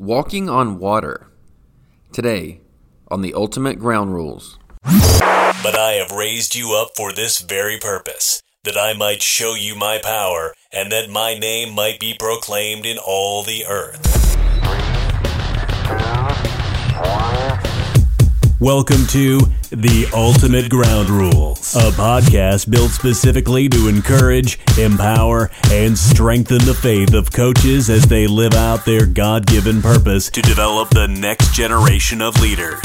Walking on Water. Today, on the Ultimate Ground Rules. But I have raised you up for this very purpose, that I might show you my power, and that my name might be proclaimed in all the earth. Welcome to The Ultimate Ground Rules, a podcast built specifically to encourage, empower, and strengthen the faith of coaches as they live out their God given purpose to develop the next generation of leaders.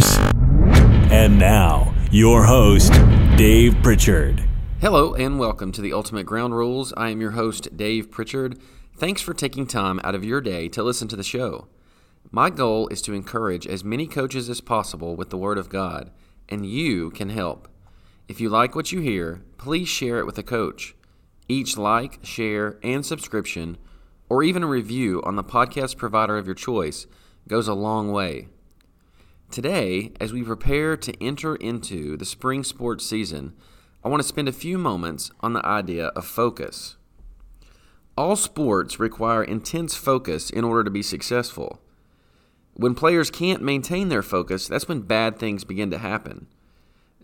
And now, your host, Dave Pritchard. Hello, and welcome to the Ultimate Ground Rules. I am your host, Dave Pritchard. Thanks for taking time out of your day to listen to the show. My goal is to encourage as many coaches as possible with the Word of God, and you can help. If you like what you hear, please share it with a coach. Each like, share, and subscription, or even a review on the podcast provider of your choice, goes a long way. Today, as we prepare to enter into the spring sports season, I want to spend a few moments on the idea of focus. All sports require intense focus in order to be successful. When players can't maintain their focus, that's when bad things begin to happen.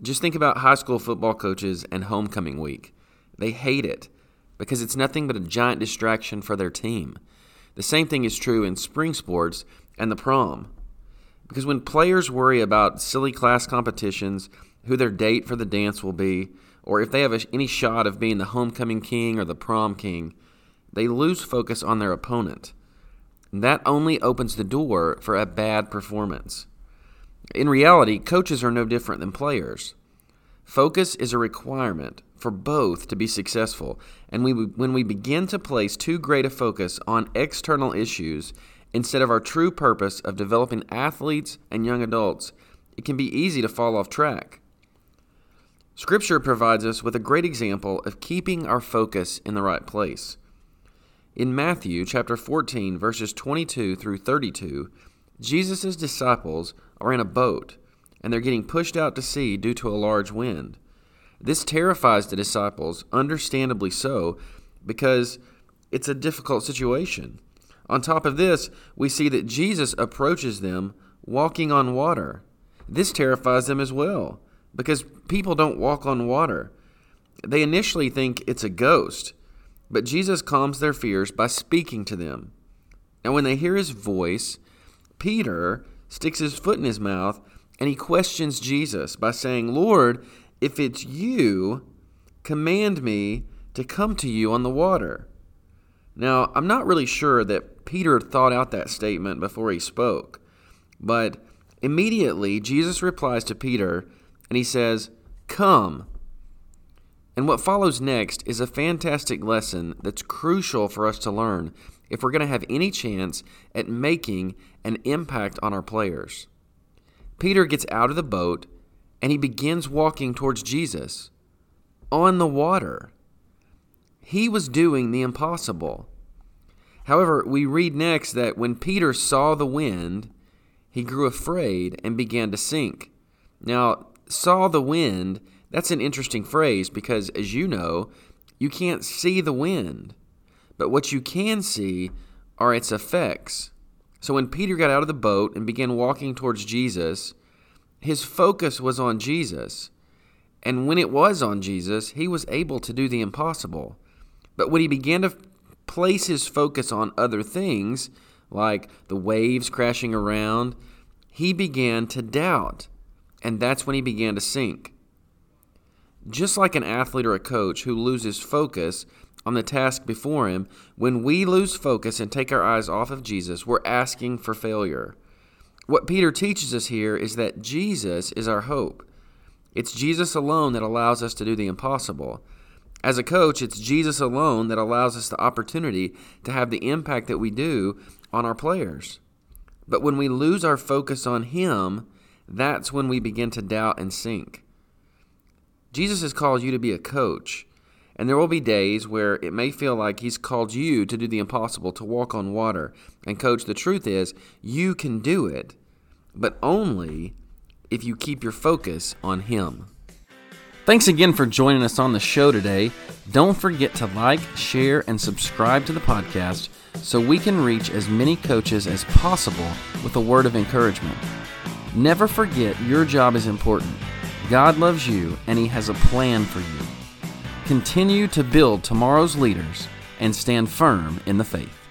Just think about high school football coaches and homecoming week. They hate it because it's nothing but a giant distraction for their team. The same thing is true in spring sports and the prom. Because when players worry about silly class competitions, who their date for the dance will be, or if they have any shot of being the homecoming king or the prom king, they lose focus on their opponent. That only opens the door for a bad performance. In reality, coaches are no different than players. Focus is a requirement for both to be successful, and we, when we begin to place too great a focus on external issues instead of our true purpose of developing athletes and young adults, it can be easy to fall off track. Scripture provides us with a great example of keeping our focus in the right place. In Matthew chapter 14, verses 22 through 32, Jesus' disciples are in a boat and they're getting pushed out to sea due to a large wind. This terrifies the disciples, understandably so, because it's a difficult situation. On top of this, we see that Jesus approaches them walking on water. This terrifies them as well, because people don't walk on water. They initially think it's a ghost but Jesus calms their fears by speaking to them. Now, when they hear his voice, Peter sticks his foot in his mouth and he questions Jesus by saying, Lord, if it's you, command me to come to you on the water. Now, I'm not really sure that Peter thought out that statement before he spoke, but immediately Jesus replies to Peter and he says, Come. And what follows next is a fantastic lesson that's crucial for us to learn if we're going to have any chance at making an impact on our players. Peter gets out of the boat and he begins walking towards Jesus on the water. He was doing the impossible. However, we read next that when Peter saw the wind, he grew afraid and began to sink. Now, saw the wind that's an interesting phrase because, as you know, you can't see the wind, but what you can see are its effects. So when Peter got out of the boat and began walking towards Jesus, his focus was on Jesus. And when it was on Jesus, he was able to do the impossible. But when he began to place his focus on other things, like the waves crashing around, he began to doubt. And that's when he began to sink. Just like an athlete or a coach who loses focus on the task before him, when we lose focus and take our eyes off of Jesus, we're asking for failure. What Peter teaches us here is that Jesus is our hope. It's Jesus alone that allows us to do the impossible. As a coach, it's Jesus alone that allows us the opportunity to have the impact that we do on our players. But when we lose our focus on Him, that's when we begin to doubt and sink. Jesus has called you to be a coach. And there will be days where it may feel like He's called you to do the impossible, to walk on water. And, coach, the truth is, you can do it, but only if you keep your focus on Him. Thanks again for joining us on the show today. Don't forget to like, share, and subscribe to the podcast so we can reach as many coaches as possible with a word of encouragement. Never forget your job is important. God loves you and He has a plan for you. Continue to build tomorrow's leaders and stand firm in the faith.